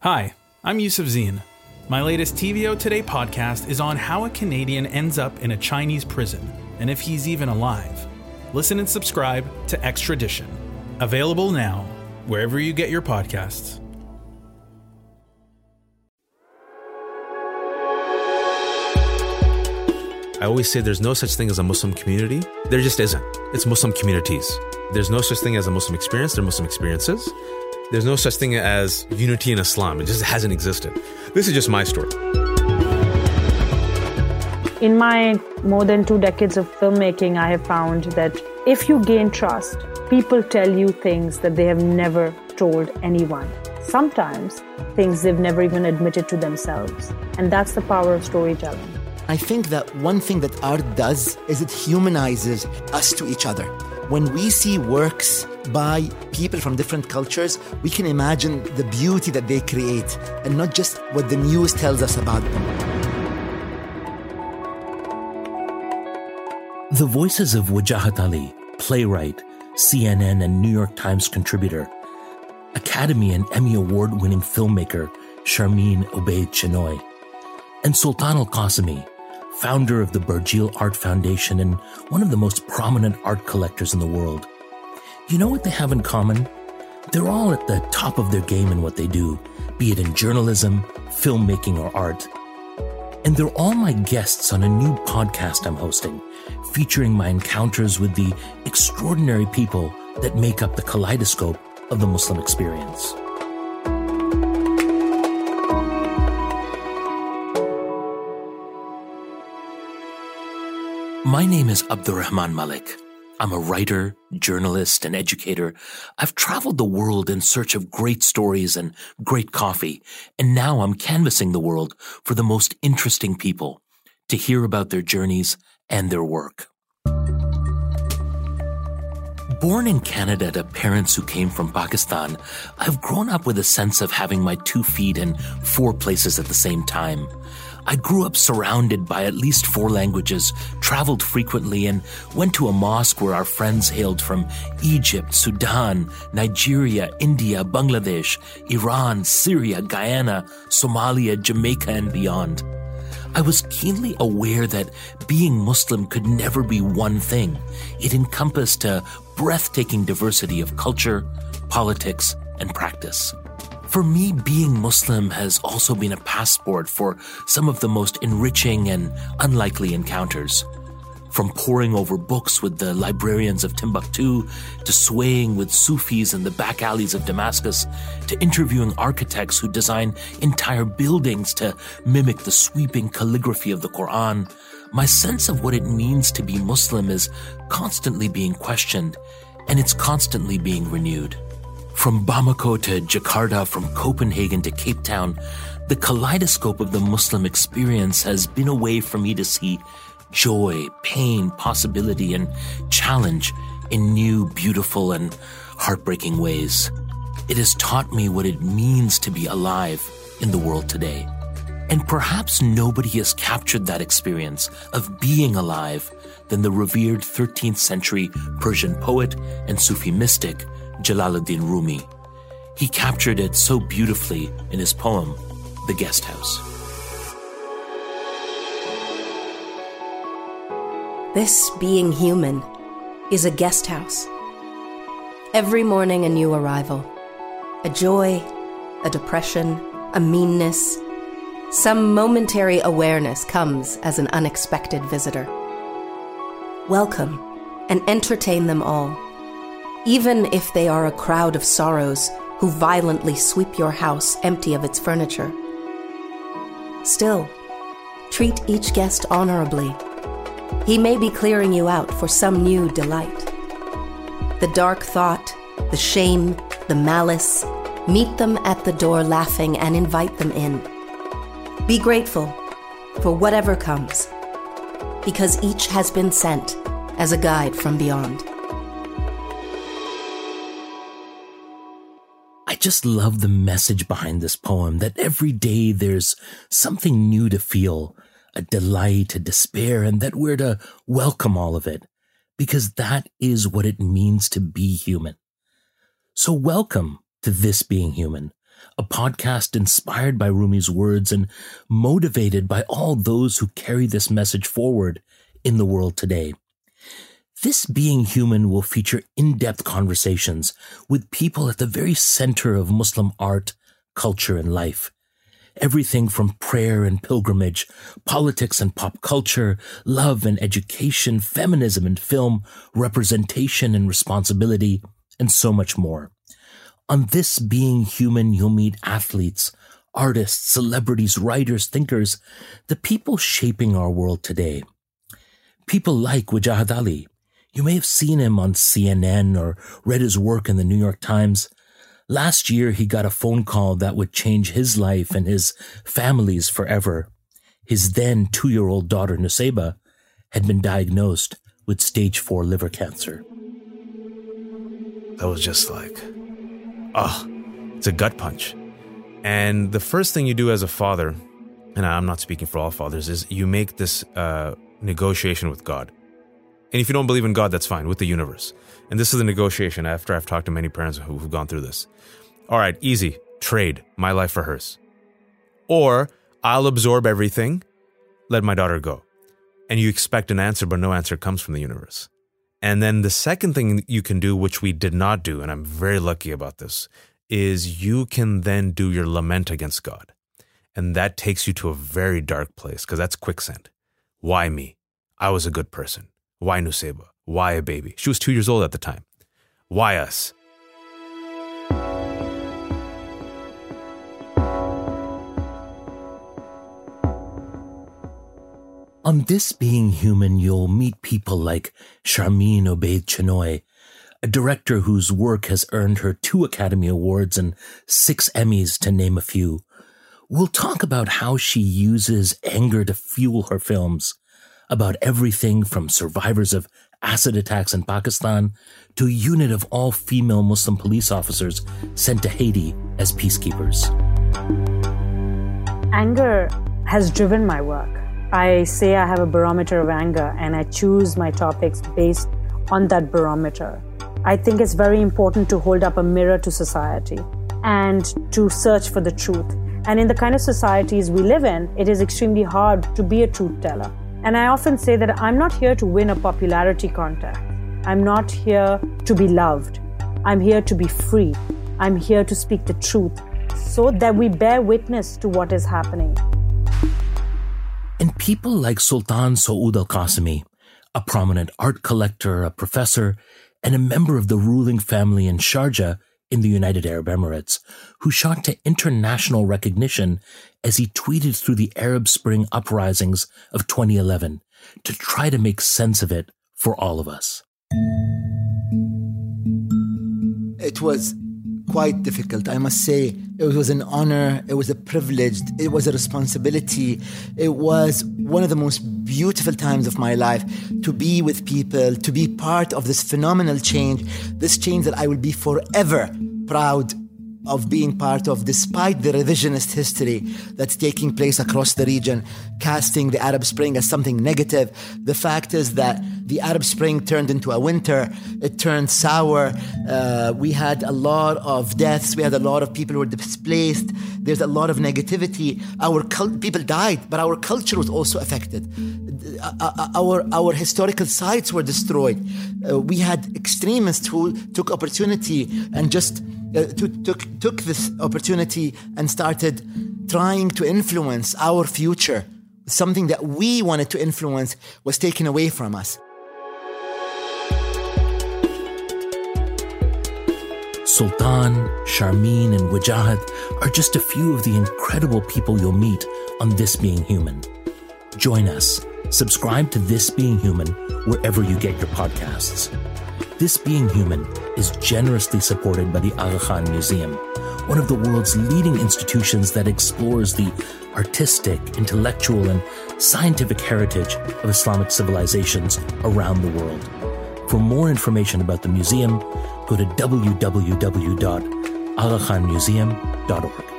Hi, I'm Yusuf Zine. My latest TVO Today podcast is on how a Canadian ends up in a Chinese prison and if he's even alive. Listen and subscribe to Extradition. Available now, wherever you get your podcasts. I always say there's no such thing as a Muslim community. There just isn't. It's Muslim communities. There's no such thing as a Muslim experience. There are Muslim experiences. There's no such thing as unity in Islam. It just hasn't existed. This is just my story. In my more than two decades of filmmaking, I have found that if you gain trust, people tell you things that they have never told anyone. Sometimes things they've never even admitted to themselves. And that's the power of storytelling. I think that one thing that art does is it humanizes us to each other. When we see works by people from different cultures, we can imagine the beauty that they create and not just what the news tells us about them. The voices of Wajahat Ali, playwright, CNN and New York Times contributor, Academy and Emmy Award winning filmmaker Sharmeen Obaid Chinoy, and Sultan Al Qassemi, founder of the Barjeel Art Foundation and one of the most prominent art collectors in the world. You know what they have in common? They're all at the top of their game in what they do, be it in journalism, filmmaking, or art. And they're all my guests on a new podcast I'm hosting, featuring my encounters with the extraordinary people that make up the kaleidoscope of the Muslim experience. My name is Abdurrahman Malik. I'm a writer, journalist, and educator. I've traveled the world in search of great stories and great coffee, and now I'm canvassing the world for the most interesting people to hear about their journeys and their work. Born in Canada to parents who came from Pakistan, I've grown up with a sense of having my two feet in four places at the same time. I grew up surrounded by at least four languages, traveled frequently, and went to a mosque where our friends hailed from Egypt, Sudan, Nigeria, India, Bangladesh, Iran, Syria, Guyana, Somalia, Jamaica, and beyond. I was keenly aware that being Muslim could never be one thing. It encompassed a breathtaking diversity of culture, politics, and practice. For me, being Muslim has also been a passport for some of the most enriching and unlikely encounters. From poring over books with the librarians of Timbuktu, to swaying with Sufis in the back alleys of Damascus, to interviewing architects who design entire buildings to mimic the sweeping calligraphy of the Quran, my sense of what it means to be Muslim is constantly being questioned, and it's constantly being renewed. From Bamako to Jakarta, from Copenhagen to Cape Town, the kaleidoscope of the Muslim experience has been a way for me to see joy, pain, possibility, and challenge in new, beautiful, and heartbreaking ways. It has taught me what it means to be alive in the world today. And perhaps nobody has captured that experience of being alive than the revered 13th century Persian poet and Sufi mystic Jalaluddin Rumi. He captured it so beautifully in his poem, The Guest House. This being human is a guest house. Every morning, a new arrival. A joy, a depression, a meanness. Some momentary awareness comes as an unexpected visitor. Welcome and entertain them all even if they are a crowd of sorrows who violently sweep your house empty of its furniture. Still, treat each guest honorably. He may be clearing you out for some new delight. The dark thought, the shame, the malice, meet them at the door laughing and invite them in. Be grateful for whatever comes, because each has been sent as a guide from beyond. Just love the message behind this poem that every day there's something new to feel, a delight, a despair, and that we're to welcome all of it because that is what it means to be human. So welcome to this being human. a podcast inspired by Rumi's words and motivated by all those who carry this message forward in the world today. This Being Human will feature in-depth conversations with people at the very center of Muslim art, culture, and life. Everything from prayer and pilgrimage, politics and pop culture, love and education, feminism and film, representation and responsibility, and so much more. On this Being Human, you'll meet athletes, artists, celebrities, writers, thinkers, the people shaping our world today. People like Wajahat Ali, you may have seen him on CNN or read his work in the New York Times. Last year, he got a phone call that would change his life and his family's forever. His then two year old daughter, Nusayba, had been diagnosed with stage four liver cancer. That was just like, oh, it's a gut punch. And the first thing you do as a father, and I'm not speaking for all fathers, is you make this uh, negotiation with God. And if you don't believe in God, that's fine, with the universe. And this is the negotiation after I've talked to many parents who've gone through this. All right, easy. Trade my life for hers. Or I'll absorb everything, let my daughter go. And you expect an answer, but no answer comes from the universe. And then the second thing you can do, which we did not do, and I'm very lucky about this, is you can then do your lament against God. And that takes you to a very dark place because that's quicksand. Why me? I was a good person. Why Nusayba? Why a baby? She was two years old at the time. Why us? On this being human, you'll meet people like Sharmeen Obaid Chinoy, a director whose work has earned her two Academy Awards and six Emmys, to name a few. We'll talk about how she uses anger to fuel her films, about everything from survivors of acid attacks in Pakistan to a unit of all female Muslim police officers sent to Haiti as peacekeepers. Anger has driven my work. I say I have a barometer of anger and I choose my topics based on that barometer. I think it's very important to hold up a mirror to society and to search for the truth. And in the kind of societies we live in, it is extremely hard to be a truth teller. And I often say that I'm not here to win a popularity contest. I'm not here to be loved. I'm here to be free. I'm here to speak the truth so that we bear witness to what is happening. And people like Sultan Saud Al Qassemi, a prominent art collector, a professor, and a member of the ruling family in Sharjah in the United Arab Emirates, who shot to international recognition as he tweeted through the Arab Spring uprisings of 2011 to try to make sense of it for all of us. It was quite difficult, I must say. It was an honor, it was a privilege, it was a responsibility. It was one of the most beautiful times of my life to be with people, to be part of this phenomenal change, this change that I will be forever proud of being part of, despite the revisionist history that's taking place across the region, casting the Arab Spring as something negative. The fact is that the Arab Spring turned into a winter, it turned sour. Uh, we had a lot of deaths, we had a lot of people who were displaced, there's a lot of negativity. Our cult- people died, but our culture was also affected. Uh, uh, our, our historical sites were destroyed. Uh, we had extremists who took opportunity and just uh, took, took, took this opportunity and started trying to influence our future. Something that we wanted to influence was taken away from us. Sultan, Sharmeen, and Wajahat are just a few of the incredible people you'll meet on This Being Human. Join us. Subscribe to This Being Human wherever you get your podcasts. This Being Human is generously supported by the Aga Khan Museum, one of the world's leading institutions that explores the artistic, intellectual, and scientific heritage of Islamic civilizations around the world. For more information about the museum, go to www.agakhanmuseum.org.